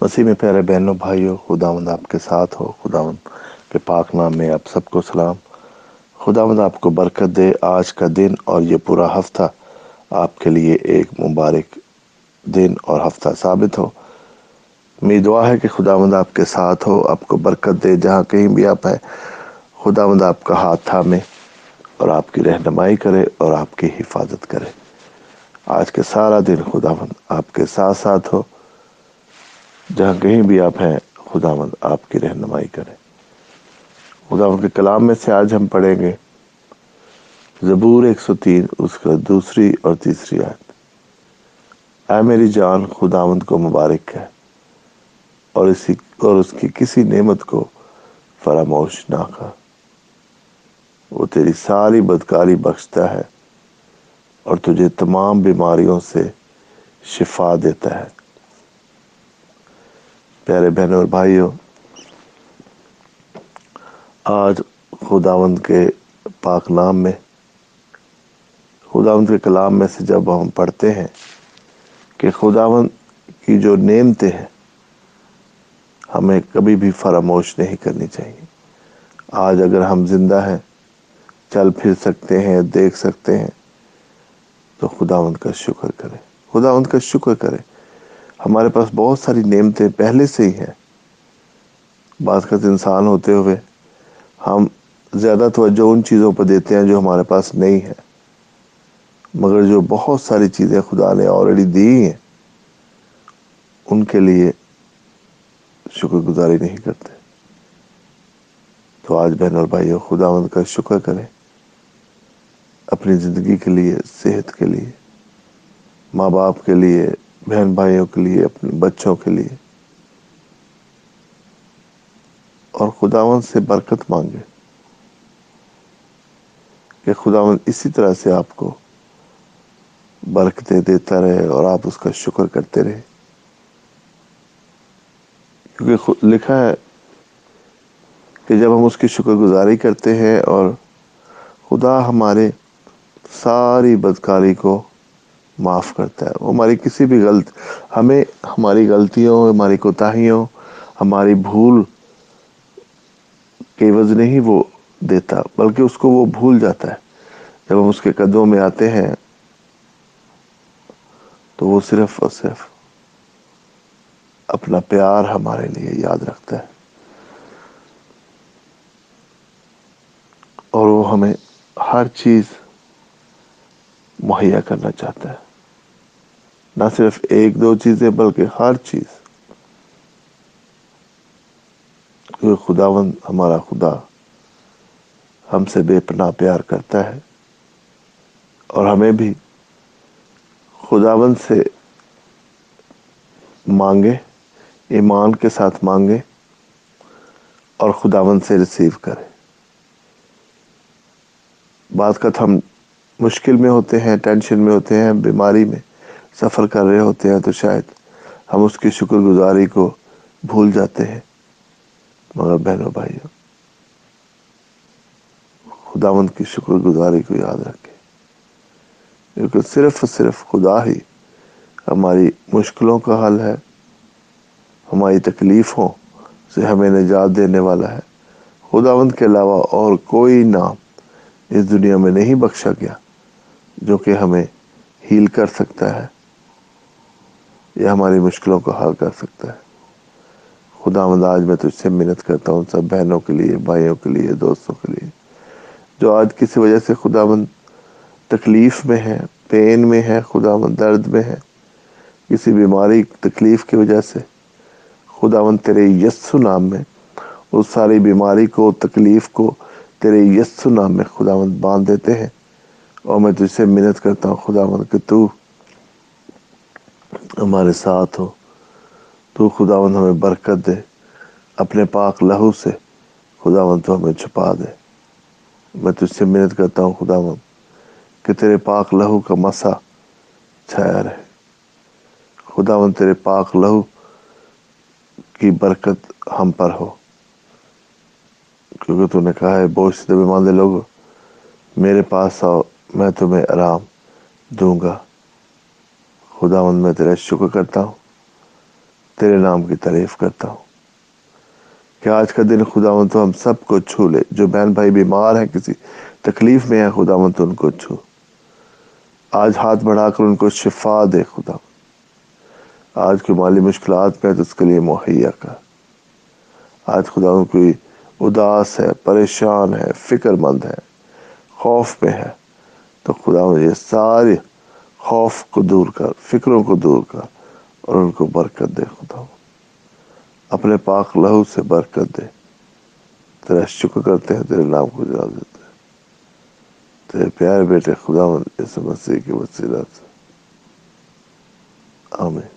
مسیح میں پیارے بہنوں، بھائیوں، خداوند آپ کے ساتھ ہو، خداوند کے پاک نام میں آپ سب کو سلام۔ خداوند آپ کو برکت دے۔ آج کا دن اور یہ پورا ہفتہ آپ کے لیے ایک مبارک دن اور ہفتہ ثابت ہو۔ میری دعا ہے کہ خداوند آپ کے ساتھ ہو، آپ کو برکت دے جہاں کہیں بھی آپ ہے خداوند آپ کا ہاتھ تھامے اور آپ کی رہنمائی کرے اور آپ کی حفاظت کرے۔ آج کے سارا دن خداوند آپ کے ساتھ ساتھ ہو۔ جہاں کہیں بھی آپ ہیں، خداوند آپ کی رہنمائی کرے۔ خداوند کے کلام میں سے آج ہم پڑھیں گے، زبور ایک سو تین، اس کا دوسری اور تیسری آیت۔ اے میری جان، خداوند کو مبارک ہے، اور اسی، اور اس کی کسی نعمت کو فراموش نہ کر۔ وہ تیری ساری بدکاری بخشتا ہے، اور تجھے تمام بیماریوں سے شفا دیتا ہے۔ پیارے بہنوں اور بھائیوں، آج خداوند کے پاک نام میں، خداوند کے کلام میں سے جب ہم پڑھتے ہیں کہ خداوند کی جو نعمتیں ہیں، ہمیں کبھی بھی فراموش نہیں کرنی چاہیے۔ آج اگر ہم زندہ ہیں، چل پھر سکتے ہیں، دیکھ سکتے ہیں، تو خدا ان کا شکر کرے خدا ان کا شکر کرے ہمارے پاس بہت ساری نعمتیں پہلے سے ہی ہیں۔ بعض کا انسان ہوتے ہوئے ہم زیادہ توجہ ان چیزوں پر دیتے ہیں جو ہمارے پاس نہیں ہے مگر جو بہت ساری چیزیں خدا نے آلریڈی دی ہیں، ان کے لیے شکر گزاری نہیں کرتے۔ تو آج بہن اور بھائیوں خدا ان کا شکر کریں۔ اپنی زندگی کے لیے، صحت کے لیے، ماں باپ کے لیے بہن بھائیوں کے لیے، اپنے بچوں کے لیے۔ اور خداون سے برکت مانگے۔ کہ خداون اسی طرح سے آپ کو برکتیں دیتا رہے اور آپ اس کا شکر کرتے رہے۔ کیونکہ لکھا ہے کہ جب ہم اس کی شکر گزاری کرتے ہیں اور خدا ہمارے ساری بدکاری کو معاف کرتا ہے۔ وہ ہماری کسی بھی غلط، ہمیں ہماری غلطیوں، ہماری کوتاہیوں، ہماری بھول کے عوض نہیں وہ دیتا، بلکہ اس کو وہ بھول جاتا ہے۔ جب ہم اس کے قدموں میں آتے ہیں، تو وہ صرف اور صرف اپنا پیار ہمارے لیے یاد رکھتا ہے۔ اور وہ ہمیں ہر چیز مہیا کرنا چاہتا ہے۔ نہ صرف ایک دو چیزیں بلکہ ہر چیز۔ کیونکہ خداون ہمارا خدا ہم سے بے پناہ پیار کرتا ہے اور ہمیں بھی خداون سے مانگے، ایمان کے ساتھ مانگے اور خداون سے ریسیو کرے۔ بعض کا ہم مشکل میں ہوتے ہیں، ٹینشن میں ہوتے ہیں، بیماری میں سفر کر رہے ہوتے ہیں تو شاید ہم اس کی شکر گزاری کو بھول جاتے ہیں۔ مگر بہنوں بھائیوں، خداوند کی شکر گزاری کو یاد رکھے کیونکہ صرف صرف خدا ہی ہماری مشکلوں کا حل ہے، ہماری تکلیفوں سے ہمیں نجات دینے والا ہے۔ خداوند کے علاوہ اور کوئی نام اس دنیا میں نہیں بخشا گیا۔ جو کہ ہمیں ہیل کر سکتا ہے یا ہماری مشکلوں کو حل کر سکتا ہے۔ خدا مند آج میں تجھ سے محنت کرتا ہوں، سب بہنوں کے لیے، بھائیوں کے لیے، دوستوں کے لیے، جو آج کسی وجہ سے خدا مند تکلیف میں ہے پین میں ہے خدا مند درد میں ہے کسی بیماری تکلیف کی وجہ سے خدا مند تیرے یسو نام میں اس ساری بیماری کو، تکلیف کو تیرے یسو نام میں خدا مند باندھ دیتے ہیں۔ اور میں تجھ سے محنت کرتا ہوں، خدا مند کہ تو ہمارے ساتھ ہو۔ تو خدا مند ہمیں برکت دے، اپنے پاک لہو سے خدا مند تو ہمیں چھپا دے۔ میں تجھ سے محنت کرتا ہوں، خدا مند کہ تیرے پاک لہو کا مسا چھایا رہے۔ خدا مند تیرے پاک لہو کی برکت ہم پر ہو۔ کیونکہ تو نے کہا ہے بوجھ سے بھی ماندے لوگ میرے پاس آؤ میں تمہیں آرام دوں گا۔ خدا مند میں تیرا شکر کرتا ہوں، تیرے نام کی تعریف کرتا ہوں۔ کہ آج کا دن خدا من تو ہم سب کو چھو لے؟ جو بہن بھائی بیمار ہیں، کسی تکلیف میں ہے خدا من تو ان کو چھو۔ آج ہاتھ بڑھا کر ان کو شفا دے خدا آج کی مالی مشکلات میں تو اس کے لیے مہیا کر۔ آج خدا ان کوئی اداس ہے، پریشان ہے، فکر مند ہے، خوف میں ہے۔ تو خدا یہ سارے خوف کو دور کر، فکروں کو دور کر اور ان کو برکت دے، خدا۔ اپنے پاک لہو سے برکت دے۔ تیرا شکر کرتے ہیں، تیرے نام کو جا دیتے ہیں۔ تیرے پیارے بیٹے، خدا اس مسیح کی وسیلہ سے۔ آمین۔